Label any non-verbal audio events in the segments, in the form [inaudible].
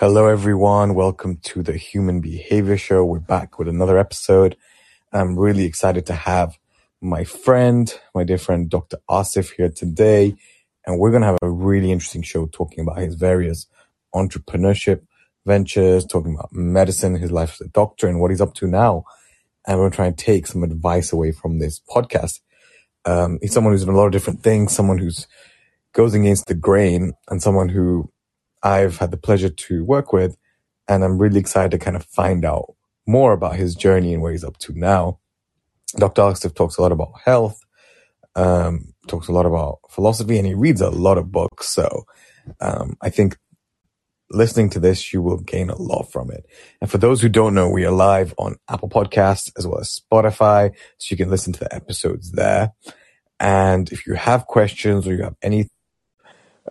Hello, everyone. Welcome to the Human Behavior Show. We're back with another episode. I'm really excited to have my friend, my dear friend, Dr. Asif here today. And we're going to have a really interesting show talking about his various entrepreneurship ventures, talking about medicine, his life as a doctor, and what he's up to now. And we're going to try and take some advice away from this podcast. Um, he's someone who's done a lot of different things, someone who's goes against the grain, and someone who I've had the pleasure to work with. And I'm really excited to kind of find out more about his journey and where he's up to now. Dr. Asif talks a lot about health, um, talks a lot about philosophy, and he reads a lot of books. So um, I think listening to this, you will gain a lot from it. And for those who don't know, we are live on Apple Podcasts as well as Spotify, so you can listen to the episodes there. And if you have questions or you have any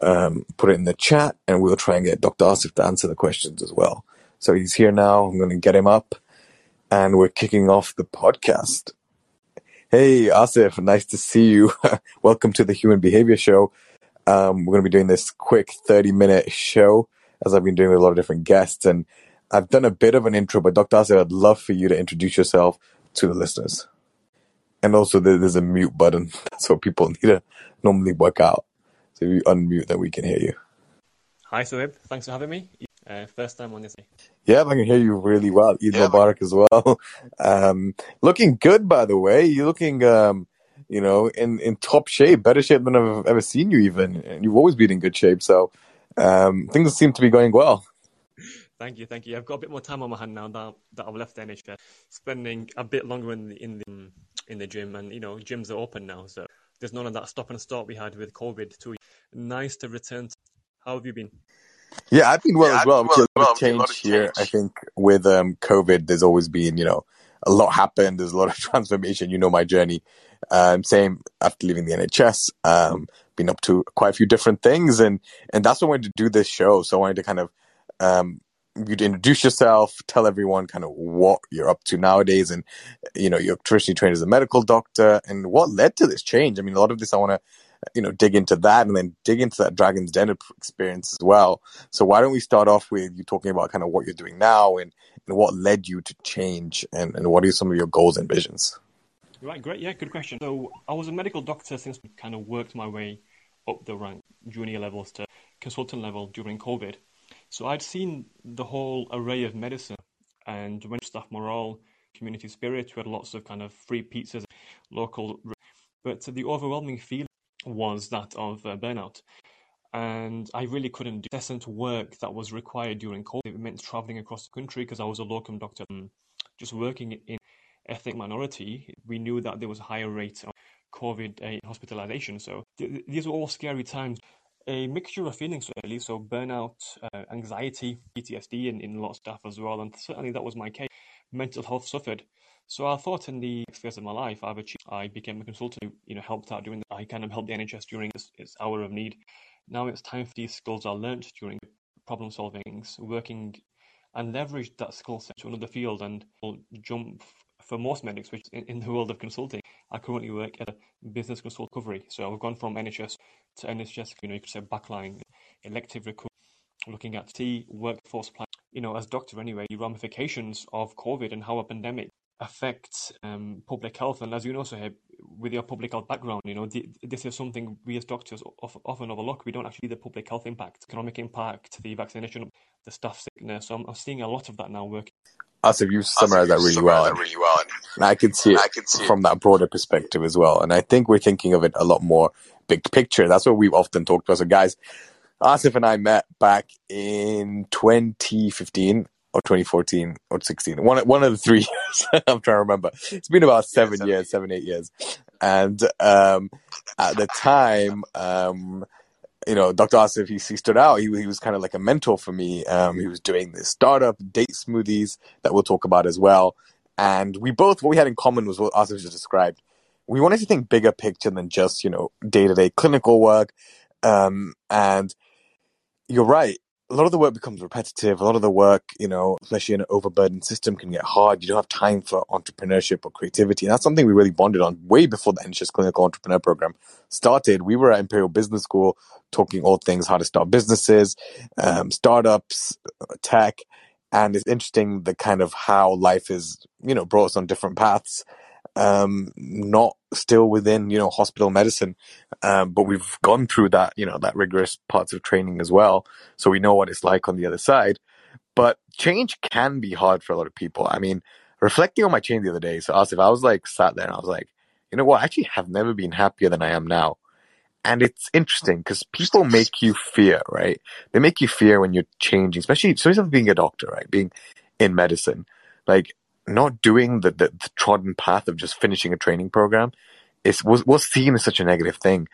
um, put it in the chat and we'll try and get Dr. Asif to answer the questions as well. So he's here now. I'm going to get him up and we're kicking off the podcast. Hey, Asif, nice to see you. [laughs] Welcome to the Human Behavior Show. Um, we're going to be doing this quick 30 minute show as I've been doing with a lot of different guests. And I've done a bit of an intro, but Dr. Asif, I'd love for you to introduce yourself to the listeners. And also, there's a mute button. [laughs] So people need to normally work out. So if you unmute, then we can hear you. Hi, Suhaib. Thanks for having me. Uh, first time on this. Yeah, I can hear you really well. Eid yeah. Mubarak as well. [laughs] Um, looking good, by the way. You're looking, um, you know, in, in top shape, better shape than I've ever seen you even. And you've always been in good shape. So um, things seem to be going well. Thank you, thank you. I've got a bit more time on my hand now that, that I've left the NHS, spending a bit longer in the, in the in the gym, and you know, gyms are open now, so there's none of that stop and start we had with COVID. Too nice to return. To... How have you been? Yeah, I've been well yeah, as well. Well, well. Change, change here. I think with um, COVID, there's always been you know a lot happened. There's a lot of [laughs] transformation. You know my journey. Um, same after leaving the NHS. Um, been up to quite a few different things, and and that's what I wanted to do this show. So I wanted to kind of um, you'd introduce yourself, tell everyone kind of what you're up to nowadays, and you know you're traditionally trained as a medical doctor, and what led to this change. I mean, a lot of this I want to you know dig into that, and then dig into that Dragon's Den experience as well. So why don't we start off with you talking about kind of what you're doing now, and and what led you to change, and and what are some of your goals and visions? Right, great, yeah, good question. So I was a medical doctor since I kind of worked my way up the rank, junior levels to consultant level during COVID. So I'd seen the whole array of medicine and when staff morale, community spirit, we had lots of kind of free pizzas, local, but the overwhelming feeling was that of uh, burnout. And I really couldn't do incessant work that was required during COVID. It meant traveling across the country because I was a locum doctor, um, just working in ethnic minority. We knew that there was a higher rate of COVID uh, hospitalization. So th- these were all scary times a mixture of feelings really. So burnout, uh, anxiety, PTSD, and in a lot of stuff as well. And certainly that was my case. Mental health suffered. So I thought in the next phase of my life, I've achieved. I became a consultant who, you know, helped out doing. I kind of helped the NHS during this, its hour of need. Now it's time for these skills I learned during problem solving, working, and leverage that skill set to another field and jump for most medics, which in, in the world of consulting, I currently work at a business consult recovery. So I've gone from NHS to NHS, you know, you could say backline, elective recovery, looking at T, workforce plan. You know, as doctor anyway, the ramifications of COVID and how a pandemic affects um, public health. And as you know, so with your public health background, you know, this is something we as doctors often overlook. We don't actually see the public health impact, economic impact, the vaccination, the staff sickness. So I'm, I'm seeing a lot of that now working. Asif, you summarized that really well. Really well. And I can see it I can see from that broader perspective as well. And I think we're thinking of it a lot more big picture. That's what we've often talked about. So, guys, Asif and I met back in 2015 or 2014 or 16. One, one of the three [laughs] years. I'm trying to remember. It's been about seven, yeah, seven years, seven, eight years. And um, at the time, um, you know, Dr. Asif, he, he stood out. He, he was kind of like a mentor for me. Um, he was doing this startup, date smoothies that we'll talk about as well. And we both, what we had in common was what Asif just described we wanted to think bigger picture than just you know day to day clinical work. Um, and you're right. A lot of the work becomes repetitive. A lot of the work, you know, especially in an overburdened system, can get hard. You don't have time for entrepreneurship or creativity. And that's something we really bonded on way before the NHS Clinical Entrepreneur Program started. We were at Imperial Business School talking all things how to start businesses, um, startups, tech. And it's interesting the kind of how life is, you know, brought us on different paths um, not still within you know hospital medicine, um, but we've gone through that you know that rigorous parts of training as well, so we know what it's like on the other side. But change can be hard for a lot of people. I mean, reflecting on my change the other day, so if I was like sat there and I was like, you know what, I actually have never been happier than I am now. And it's interesting because people make you fear, right? They make you fear when you're changing, especially, especially being a doctor, right? Being in medicine. Like, not doing the, the, the, trodden path of just finishing a training program is was, was seen as such a negative thing.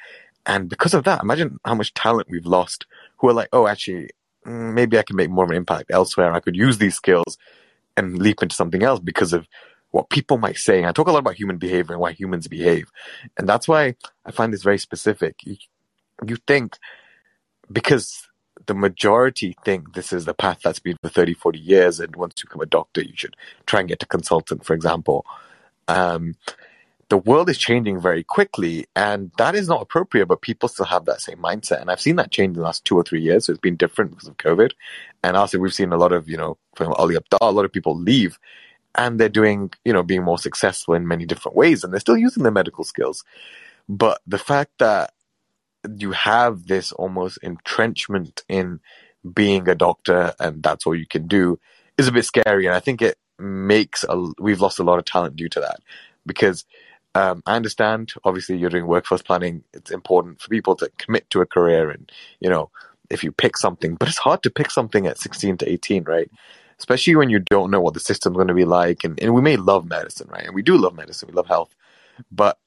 And because of that, imagine how much talent we've lost who are like, oh, actually, mm, maybe I can make more of an impact elsewhere. I could use these skills and leap into something else because of what people might say. And I talk a lot about human behavior and why humans behave. And that's why I find this very specific. You, you think because the majority think this is the path that's been for 30, 40 years. And once you become a doctor, you should try and get to consultant, for example. Um, the world is changing very quickly and that is not appropriate, but people still have that same mindset. And I've seen that change in the last two or three years. So it's been different because of COVID. And also we've seen a lot of, you know, from Ali Abdaal, a lot of people leave and they're doing, you know, being more successful in many different ways and they're still using their medical skills. But the fact that you have this almost entrenchment in being a doctor and that's all you can do is a bit scary. And I think it makes a, we've lost a lot of talent due to that because um, I understand obviously you're doing workforce planning. It's important for people to commit to a career and, you know, if you pick something, but it's hard to pick something at 16 to 18, right? Especially when you don't know what the system's going to be like. And, and we may love medicine, right? And we do love medicine. We love health. But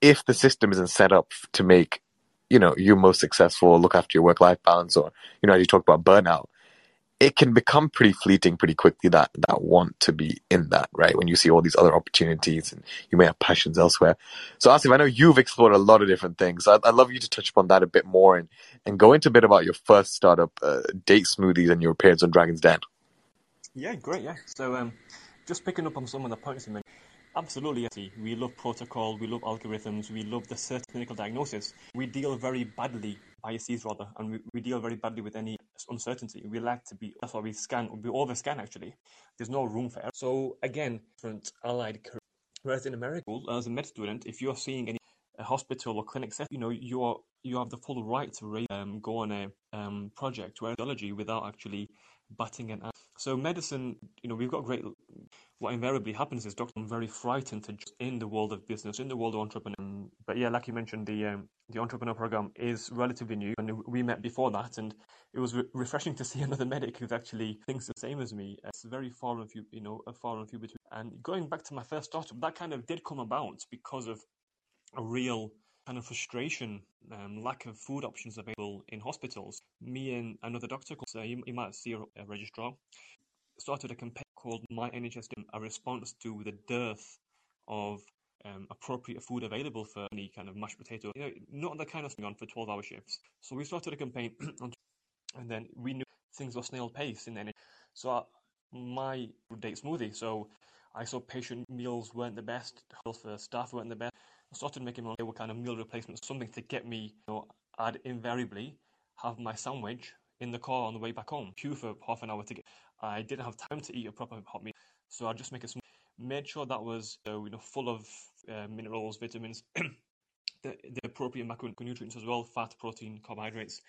if the system isn't set up to make you know you're most successful, look after your work life balance, or you know as you talk about burnout, it can become pretty fleeting pretty quickly. That that want to be in that right when you see all these other opportunities and you may have passions elsewhere. So Asif, I know you've explored a lot of different things. I'd, I'd love you to touch upon that a bit more and and go into a bit about your first startup, uh, Date Smoothies, and your appearance on Dragon's Den. Yeah, great. Yeah. So um, just picking up on some of the points you mentioned. Absolutely. We love protocol, we love algorithms, we love the certain clinical diagnosis. We deal very badly, ICs rather, and we, we deal very badly with any uncertainty. We like to be, that's why we scan, we overscan actually. There's no room for error. So again, different allied careers. Whereas in America, as a med student, if you're seeing any a hospital or clinic set, you know, you're you have the full right to um, go on a um, project where without actually batting an eye. So medicine, you know, we've got great what invariably happens is doctors are very frightened to in the world of business, in the world of entrepreneur. But yeah, like you mentioned, the um, the entrepreneur program is relatively new, and we met before that, and it was re- refreshing to see [laughs] another medic who actually thinks the same as me. It's very far and few, you know, a far and few between. And going back to my first startup, that kind of did come about because of a real kind of frustration, um, lack of food options available in hospitals. Me and another doctor, uh, you, you might see a, a registrar, started a campaign called My NHS, a response to the dearth of um, appropriate food available for any kind of mashed potato, you know, not the kind of thing on for 12 hour shifts. So we started a campaign, [clears throat] and then we knew things were snail pace in the NHS. So uh, my date smoothie. So I saw patient meals weren't the best, health for staff weren't the best. I started making my own kind of meal replacements, something to get me, you know, I'd invariably have my sandwich in the car on the way back home, queue for half an hour to get. I didn't have time to eat a proper hot meal, so I'd just make a small. Made sure that was uh, you know full of uh, minerals, vitamins, [coughs] the, the appropriate macronutrients as well, fat, protein, carbohydrates.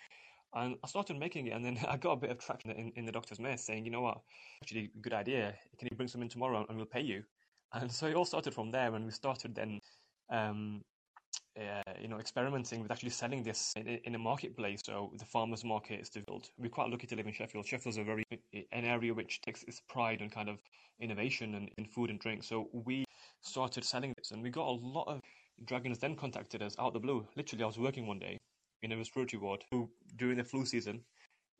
And I started making it, and then [laughs] I got a bit of traction in, in the doctor's mess saying, you know what, actually, good idea. Can you bring some in tomorrow and we'll pay you? And so it all started from there, and we started then um, uh, you know, experimenting with actually selling this in, in, a marketplace. So the farmers market is developed. We're quite lucky to live in Sheffield. Sheffield's a very an area which takes its pride in kind of innovation and in food and drink. So we started selling this, and we got a lot of dragons. Then contacted us out of the blue. Literally, I was working one day in a respiratory ward during the flu season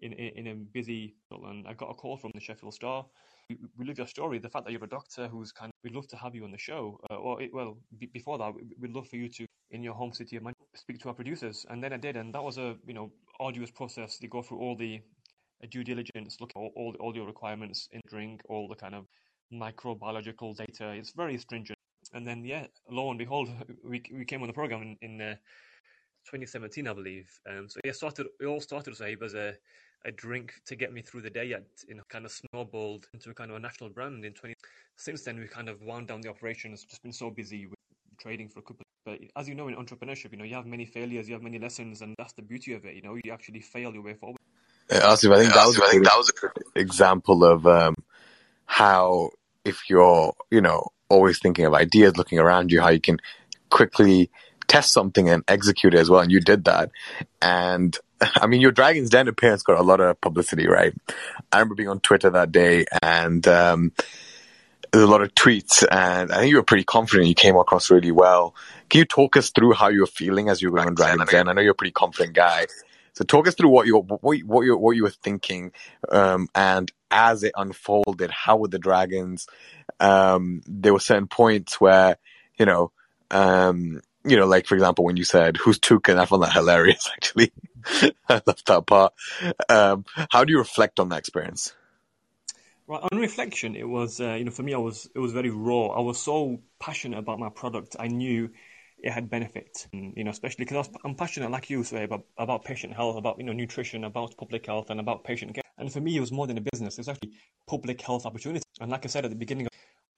in in, in a busy, and I got a call from the Sheffield Star we love your story. The fact that you're a doctor who's kind of, we'd love to have you on the show. Uh, or, it, well, b- before that, we'd love for you to, in your home city of Manchester, speak to our producers. And then I did, and that was a, you know, arduous process. They go through all the a due diligence, look at all, all, all your requirements in drink, all the kind of microbiological data. It's very stringent. And then, yeah, lo and behold, [laughs] we we came on the program in, in uh, 2017, I believe. Um, so yeah, started it all started Suhaib as a a drink to get me through the day. At you know, kind of snowballed into a kind of a national brand in 20. Since then, we kind of wound down the operations. Just been so busy with trading for a couple. But as you know, in entrepreneurship, you know, you have many failures, you have many lessons, and that's the beauty of it. You know, you actually fail your way forward. Uh, Asif, I think that was, I think that was a good example of um, how if you're, you know, always thinking of ideas, looking around you, how you can quickly test something and execute it as well. And you did that. And [laughs] I mean, your Dragon's Den appearance got a lot of publicity, right? I remember being on Twitter that day and, um, there was a lot of tweets and I think you were pretty confident you came across really well. Can you talk us through how you were feeling as you were going on Dragon's Den? I know you're a pretty confident guy. So talk us through what you what what you what you were thinking, um, and as it unfolded, how were the dragons? Um, there were certain points where you know, um, you know, like for example, when you said "Who's Touker," I found that [laughs] hilarious. Actually, [laughs] I love that part. Um, how do you reflect on that experience? Well, on reflection, it was uh, you know for me, I was it was very raw. I was so passionate about my product. I knew it had benefit. You know, especially because I'm passionate like you, say, about, about patient health, about you know nutrition, about public health, and about patient care. And for me, it was more than a business. It's actually public health opportunity. And like I said at the beginning,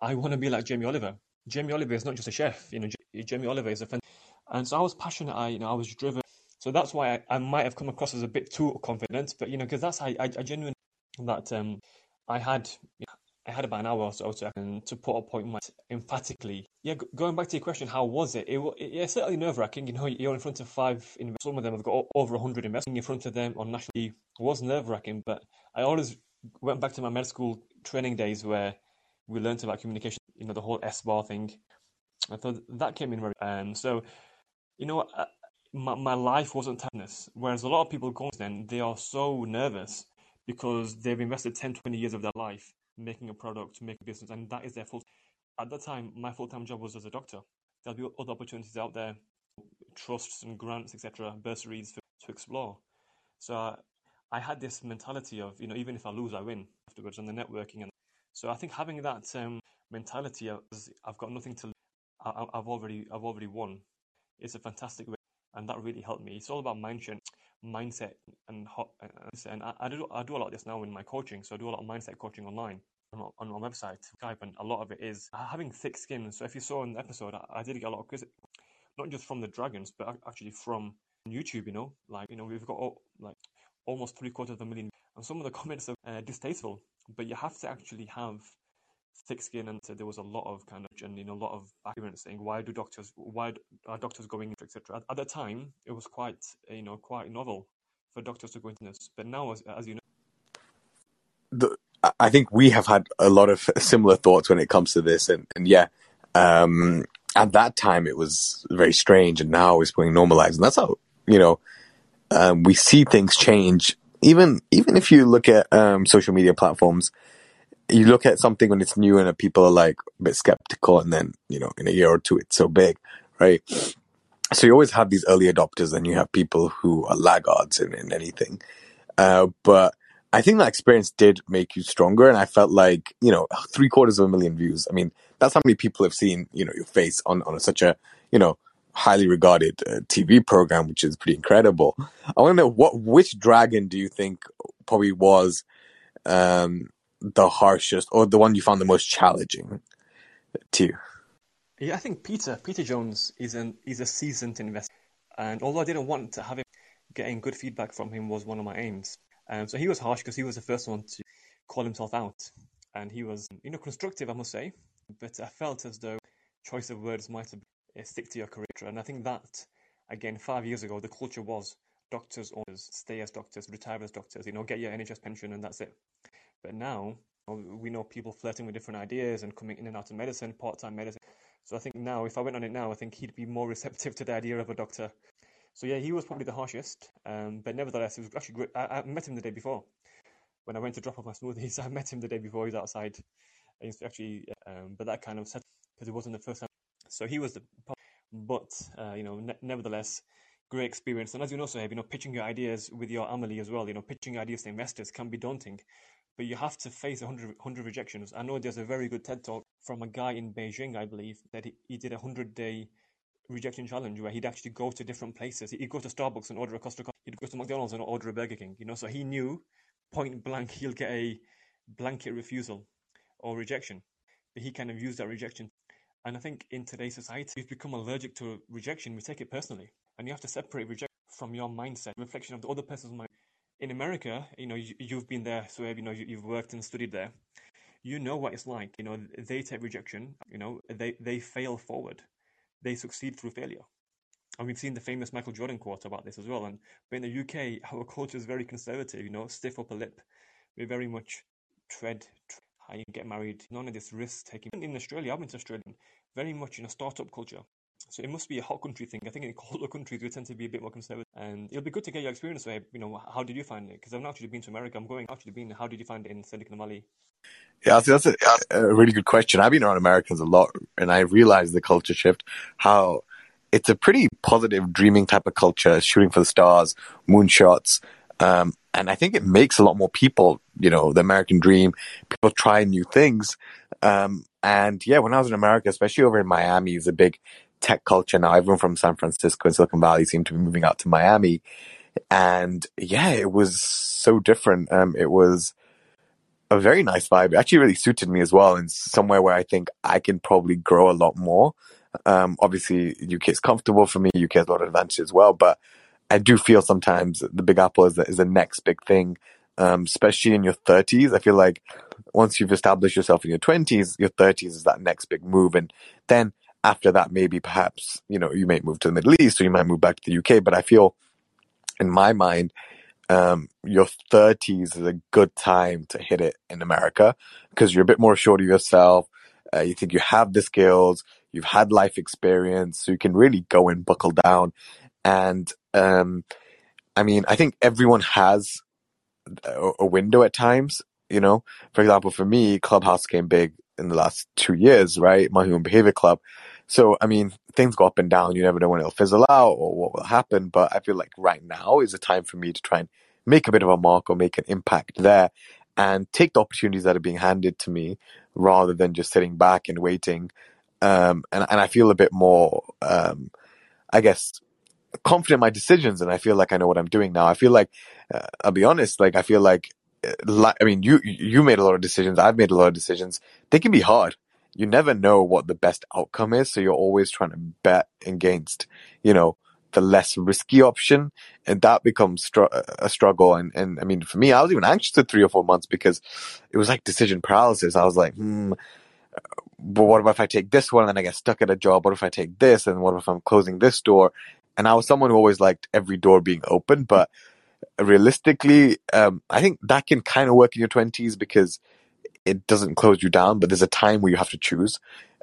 I want to be like Jamie Oliver. Jamie Oliver is not just a chef. You know, Jamie Oliver is a friend. And so I was passionate. I you know I was driven. So that's why I, I might have come across as a bit too confident. But you know, because that's how I, I, I genuinely that um I had you know, I had about an hour or so to, to put a point emphatically. Yeah, going back to your question, how was it? It, it yeah, certainly nerve wracking. You know, [laughs] you're in front of five. Some of them have got over hundred investors in front of them on national. It was nerve wracking, but I always went back to my med school training days where we learned about communication. You know, the whole SBAR thing. I thought that came in very. And so, you know, uh, my my life wasn't tennis. Whereas a lot of people go then, they are so nervous because they've invested 10, 20 years of their life making a product, making a business, and that is their full. At that time, my full time job was as a doctor. There'll be other opportunities out there, trusts and grants, etc., bursaries for, to explore. So uh, I had this mentality of, you know, even if I lose, I win afterwards, and the networking. And so I think having that um, mentality of I've got nothing to, I, have already, I've already won. It's a fantastic way, and that really helped me. It's all about mindset mindset and and I, I, do I do a lot of this now in my coaching. So I do a lot of mindset coaching online on, on my website, Skype, and a lot of it is having thick skin. So if you saw in the episode, I, I did get a lot of criticism, not just from the dragons, but actually from YouTube. You know, like you know we've got like almost three quarters of a million, and some of the [laughs] comments are uh, distasteful. But you have to actually have thick skin and there was a lot of kind of and you know a lot of arguments saying why do doctors why are doctors going into etc at, at the time it was quite you know quite novel for doctors to go into this. But now as, as you know the, I think we have had a lot of [laughs] similar thoughts when it comes to this. And, and yeah um, at that time it was very strange. And now it's being normalized. And that's how you know um, we see things change. Even even if you look at um, social media platforms you look at something when it's new and people are like a bit skeptical and then you know in a year or two it's so big right? So you always have these early adopters and you have people who are laggards in, in anything. Uh, but i think that experience did make you stronger and i felt like you know three quarters of a million views. I mean that's how many people have seen you know your face on, on such a you know highly regarded uh, tv program which is pretty incredible. I want to know what which dragon do you think probably was um the harshest or the one you found the most challenging to? Yeah, I think Peter Peter Jones is an is a seasoned investor, and although I didn't want to have him getting good feedback from him was one of my aims. Um, so he was harsh because he was the first one to call himself out, and he was you know constructive, I must say. But I felt as though choice of words might have been, uh, stick to your career, and I think that again five years ago the culture was doctors owners stay as doctors, retire as doctors, you know, get your NHS pension and that's it. But now we know people flirting with different ideas and coming in and out of medicine, part-time medicine. So I think now, if I went on it now, I think he'd be more [laughs] receptive to the idea of a doctor. So yeah, he was probably the harshest, um, but nevertheless, it was actually great. I, I, met him the day before when I went to drop off my smoothies. [laughs] I met him the day before. He's outside. He's actually, um, but that kind of set because it wasn't the first time. So he was the, but uh, you know, ne- nevertheless, great experience. And as you know, Suhaib, you know, pitching your ideas with your Amali as well, you know, pitching ideas to investors can be daunting, but you have to face 100, 100 rejections. I know there's a very good TED talk from a guy in Beijing, I believe, that he, he did a 100 day rejection challenge where he'd actually go to different places. He'd go to Starbucks and order a Costa Cola. He'd go to McDonald's and order a Burger King, you know, so he knew point blank he'll get a blanket refusal or rejection. But he kind of used that rejection. And I think in today's society, we've become allergic to rejection. We take it personally. And you have to separate rejection from your mindset, reflection of the other person's mind. In America, you know, you, have been there, so you know, you, you've worked and studied there. You know what it's like. You know, they take rejection. You know, they they fail forward. They succeed through failure. And we've seen the famous Michael Jordan quote about this as well. And but in the UK, our culture is very conservative. You know, stiff upper lip. We very much tread, tread how you get married. None of this risk taking. In Australia, I've been to Australia, very much in a startup culture. So it must be a hot country thing. I think in [laughs] colder countries we tend to be a bit more conservative. And it'll be good to get your experience where, you know, how did you find it? Because I've not actually been to America. I'm going actually been. How did you find it in Silicon Valley? Yeah, that's a, a really good question. I've been around Americans a lot and I realized the culture shift, how it's a pretty positive dreaming type of culture, shooting for the stars, moonshots. Um, and I think it makes a lot more people, you know, the American dream, people try new things. Um, and yeah, when I was in America, especially over in Miami, is a big tech culture now. Everyone from San Francisco and Silicon Valley seemed to be moving out to Miami. And yeah, it was so different. Um, it was a very nice vibe. It actually really suited me as well and somewhere where I think I can probably grow a lot more. Um, obviously UK is comfortable for me. UK has a lot of advantages as well, but I do feel sometimes the Big Apple is the, is the next big thing. Um, especially in your 30s. I feel like once you've established yourself in your 20s, your 30s is that next big move. And then after that, maybe perhaps, you know, you may move to the Middle East or you might move back to the UK. But I feel in my mind, um, your 30s is a good time to hit it in America because you're a bit more assured of yourself. Uh, you think you have the skills, you've had life experience, so you can really go and buckle down. And, um, I mean, I think everyone has a, a window at times, you know, for example, for me, Clubhouse came big in the last two years, right? My Human Behavior Club. So, I mean, things go up and down. You never know when it'll fizzle out or what will happen. But I feel like right now is a time for me to try and make a bit of a mark or make an impact there and take the opportunities that are being handed to me rather than just sitting back and waiting. Um, and, and I feel a bit more, um, I guess, confident in my decisions and I feel like I know what I'm doing now. I feel like, uh, I'll be honest, like I feel like, uh, I mean, you, you made a lot of decisions. I've made a lot of decisions. They can be hard you never know what the best outcome is. So you're always trying to bet against, you know, the less risky option. And that becomes str- a struggle. And, and I mean, for me, I was even anxious for three or four months because it was like decision paralysis. I was like, hmm, but what if I take this one and then I get stuck at a job? What if I take this? And what if I'm closing this door? And I was someone who always liked every door being open, but realistically, um, I think that can kind of work in your twenties because it doesn't close you down, but there's a time where you have to choose,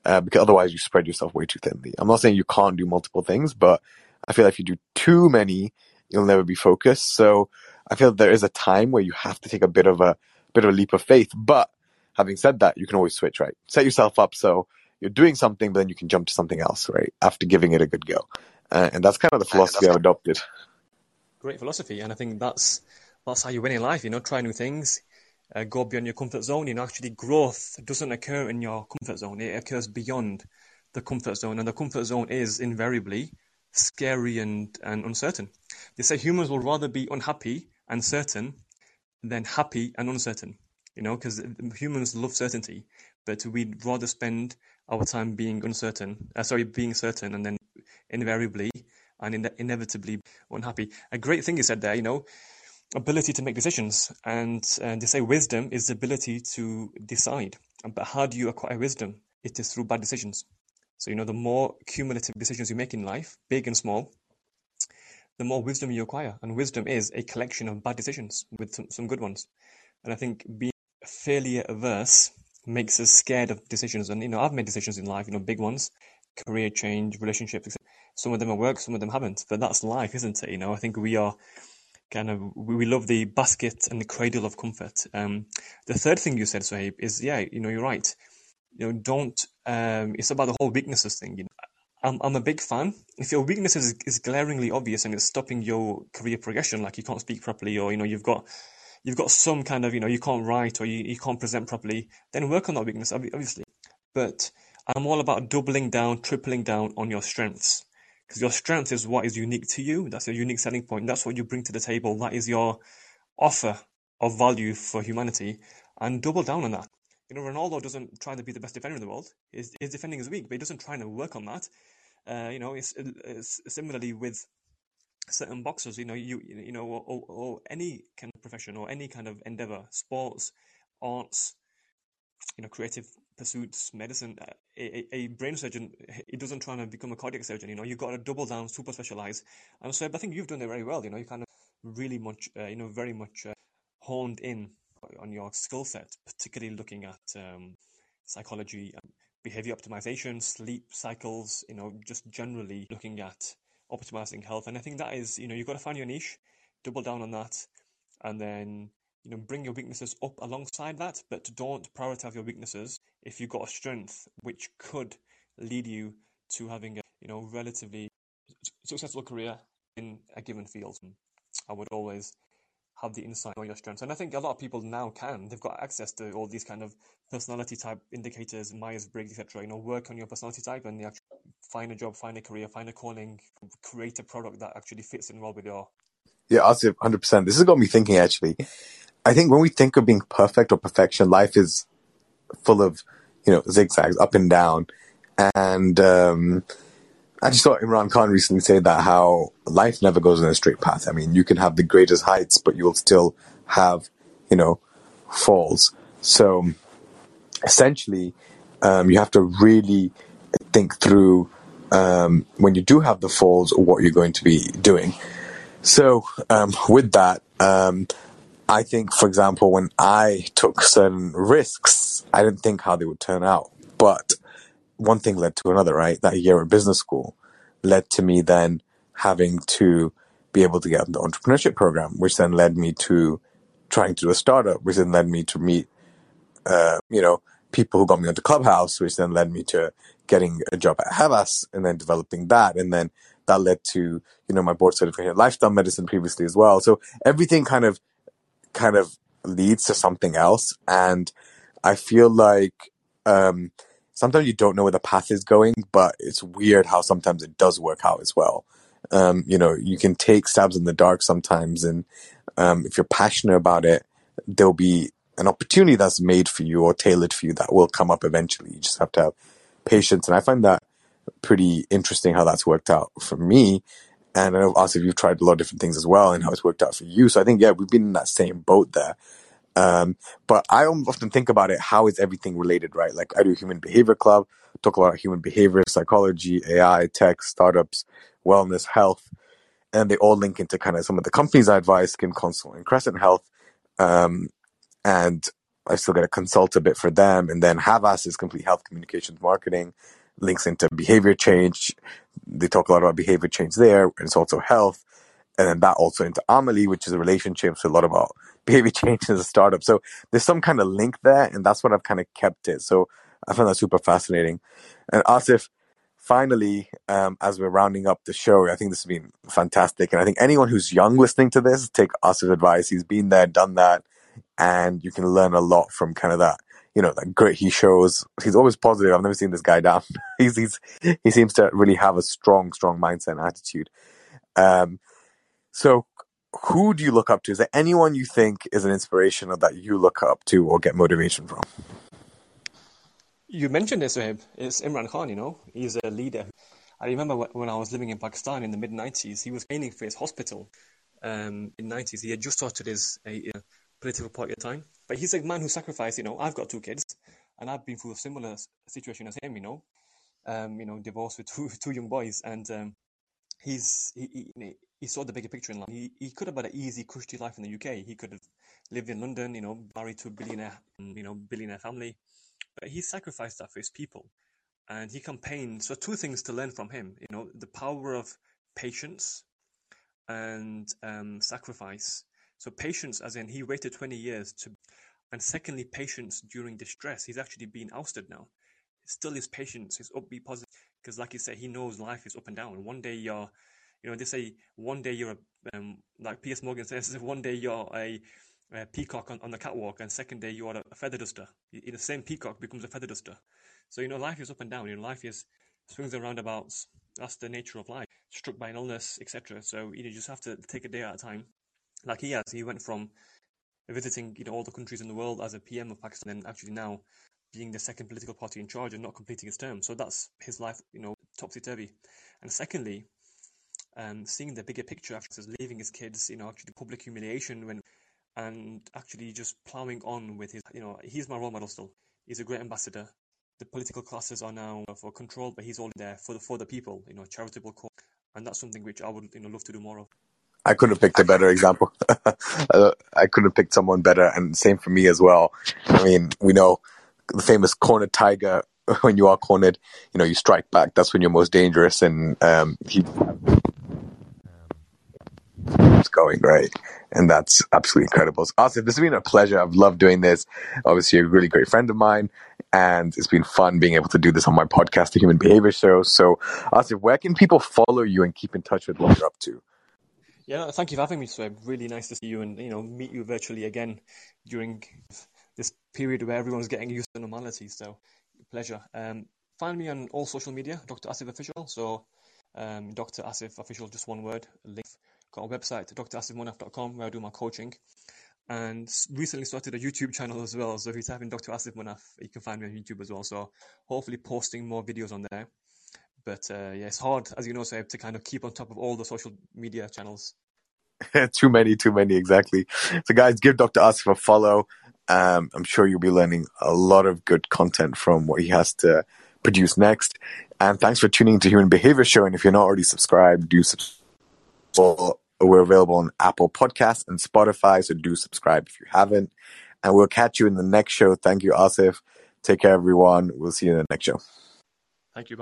uh, because otherwise you spread yourself way too thinly. I'm not saying you can't do multiple things, but I feel like if you do too many, you'll never be focused. So I feel there is a time where you have to take a bit of a bit of a leap of faith. But having said that, you can always switch, right? Set yourself up so you're doing something, but then you can jump to something else, right? After giving it a good go. Uh, and that's kind of the philosophy I've adopted. Great philosophy, and I think that's that's how you win in life. You know, try new things, uh, go beyond your comfort zone. You know, actually, growth doesn't occur in your comfort zone; it occurs beyond the comfort zone, and the comfort zone is invariably scary and, and uncertain. They say humans will rather be unhappy and certain than happy and uncertain. You know, because humans love certainty, but we'd rather spend our time being uncertain. Uh, sorry, being certain, and then invariably and in- inevitably unhappy. A great thing you said there. You know ability to make decisions. And they say wisdom is the ability to decide. But how do you acquire wisdom? It is through bad decisions. So, you know, the more cumulative decisions you make in life, big and small, the more wisdom you acquire. And wisdom is a collection of bad decisions with some, some good ones. And I think being failure averse makes us scared of decisions. And, you know, I've made decisions in life, you know, big ones, career change, relationships. Some of them have worked, some of them haven't. But that's life, isn't it? You know, I think we are kind of we love the basket and the cradle of comfort. Um, the third thing you said, Suhaib, is yeah, you know, you're right. You know, don't. Um, it's about the whole weaknesses thing. You know, I'm I'm a big fan. If your weakness is, is glaringly obvious and it's stopping your career progression, like you can't speak properly, or you know you've got you've got some kind of you know you can't write or you, you can't present properly, then work on that weakness, obviously. But I'm all about doubling down, tripling down on your strengths because your strength is what is unique to you. That's your unique selling point. That's what you bring to the table. That is your offer of value for humanity, and double down on that. You know, Ronaldo doesn't try to be the best defender in the world. His, his defending is weak, but he doesn't try to work on that. Uh, you know, it's, it's, similarly with certain boxers. You know, you you know, or, or, any kind of profession or any kind of endeavor, sports, arts, you know, creative pursuits, medicine. Uh, a, a brain surgeon, he doesn't try to become a cardiac surgeon. You know, you've got to double down, super specialize. And so, I think you've done it very well. You know, you kind of really much, uh, you know, very much uh, honed in on your skill set, particularly looking at um, psychology, um, behavior optimization, sleep cycles, you know, just generally looking at optimizing health. And I think that is, you know, you've got to find your niche, double down on that, and then, you know, bring your weaknesses up alongside that, but don't prioritize your weaknesses if you've got a strength which could lead you to having a, you know, relatively successful career in a given field. I would always have the insight on your strengths. And I think a lot of people now can. They've got access to all these kind of personality type indicators, Myers Briggs, etc. You know, work on your personality type and actually find a job, find a career, find a calling, create a product that actually fits in well with your. Yeah, Asif, 100%. This has got me thinking actually. I think when we think of being perfect or perfection, life is full of, you know, zigzags up and down. And, um, I just saw Imran Khan recently say that how life never goes in a straight path. I mean, you can have the greatest heights, but you'll still have, you know, falls. So essentially, um, you have to really think through um, when you do have the falls what you're going to be doing. So um, with that, um, I think, for example, when I took certain risks, I didn't think how they would turn out, but one thing led to another, right? That year at business school led to me then having to be able to get the entrepreneurship program, which then led me to trying to do a startup, which then led me to meet, uh, you know, people who got me onto Clubhouse, which then led me to getting a job at Havas and then developing that. And then that led to, you know, my board certification in lifestyle medicine previously as well. So everything kind of, kind of leads to something else. And I feel like, um, sometimes you don't know where the path is going, but it's weird how sometimes it does work out as well. Um, you know, you can take stabs in the dark sometimes, and um, if you're passionate about it, there'll be an opportunity that's made for you or tailored for you that will come up eventually. You just have to have patience, and I find that pretty interesting how that's worked out for me. And I know also you've tried a lot of different things as well, and how it's worked out for you. So I think yeah, we've been in that same boat there. Um, but I often think about it, how is everything related, right? Like I do Human Behavior Club, talk a lot about human behavior, psychology, AI, tech, startups, wellness, health, and they all link into kind of some of the companies I advise, Skin Consult and Crescent Health. Um, and I still get to consult a bit for them. And then Havas is complete health communications marketing, links into behavior change. They talk a lot about behavior change there, and it's also health. And then that also into Amelie, which is a relationship, so a lot about [laughs] behavior change as a startup. So there's some kind of link there, and that's what I've kind of kept it. So I found that super fascinating. And Asif, finally, um, as we're rounding up the show, I think this has been fantastic. And I think anyone who's young listening to this, take Asif's advice. He's been there, done that, and you can learn a lot from kind of that. You know, that grit he shows. He's always positive. I've never seen this guy down. [laughs] he's, he's he seems to really have a strong, strong mindset and attitude. Um, so who do you look up to? Is there anyone you think is an inspiration or that you look up to or get motivation from? You mentioned this, Suhaib. It's Imran Khan, you know. He's a leader. I remember when I was living in Pakistan in the mid 90s, he was training for his hospital um, in 90s. He had just started his uh, political party at the time. But he's a man who sacrificed, you know, I've got two kids and I've been through a similar situation as him, you know. Um, you know, divorced with two, [laughs] two young boys. And um, he's he, he, he saw the bigger picture in life. He, he could have had an easy, cushy life in the UK. He could have lived in London, you know, married to a billionaire, you know, billionaire family. But he sacrificed that for his people. And he campaigned. So two things to learn from him, you know, the power of patience and um, sacrifice. So patience, as in he waited 20 years to, and secondly, patience during distress. He's actually been ousted now. Still his patience, his upbeat positive, because, like you said, he knows life is up and down. One day you're, you know, they say one day you're a, um, like Piers Morgan [laughs] says, one day you're a, a peacock on, on the catwalk, and second day you are a feather duster. In the same peacock becomes a feather duster. So you know, life is up and down. You know, life is swings and roundabouts. That's the nature of life. Struck by an illness, etc. So you know, you just have to take a day at a time. Like he has, he went from visiting you know all the countries in the world as a PM of Pakistan, and actually now being the second political party in charge and not completing his term. So that's his life, you know, topsy turvy. And secondly, um, seeing the bigger picture after leaving his kids, you know, actually public humiliation when, and actually just plowing on with his, you know, he's my role model still. He's a great ambassador. The political classes are now for control, but he's all there for the for the people, you know, charitable cause, and that's something which I would, you know, love to do more of. I couldn't have picked a better example. [laughs] I couldn't have picked someone better, and same for me as well. I mean, we know the famous corner tiger. [laughs] When you are cornered, you know you strike back. That's when you're most dangerous, and um, he was going right, and that's absolutely incredible. So, Asif, this has been a pleasure. I've loved doing this. Obviously, you're a really great friend of mine, and it's been fun being able to do this on my podcast, The Human Behavior Show. So, Asif, where can people follow you and keep in touch with what you're up to? Yeah, thank you for having me, Suhaib. Really nice to see you and you know meet you virtually again during this period where everyone's getting used to normality. So, pleasure. Um, find me on all social media, Dr. Asif Official. So, um, Dr. Asif Official, just one word. Link. Got a website, drasifmunaf.com, where I do my coaching. And recently started a YouTube channel as well. So if you type in Dr. Asif Munaf, you can find me on YouTube as well. So hopefully posting more videos on there. But uh, yeah, it's hard, as you know, Suhaib, to kind of keep on top of all the social media channels. [laughs] too many, too many, exactly. So guys, give Dr. Asif a follow. Um, I'm sure you'll be learning a lot of good content from what he has to produce next. And thanks for tuning to Human Behavior Show. And if you're not already subscribed, do subscribe. We're available on Apple Podcasts and Spotify, so do subscribe if you haven't. And we'll catch you in the next show. Thank you, Asif. Take care, everyone. We'll see you in the next show. Thank you.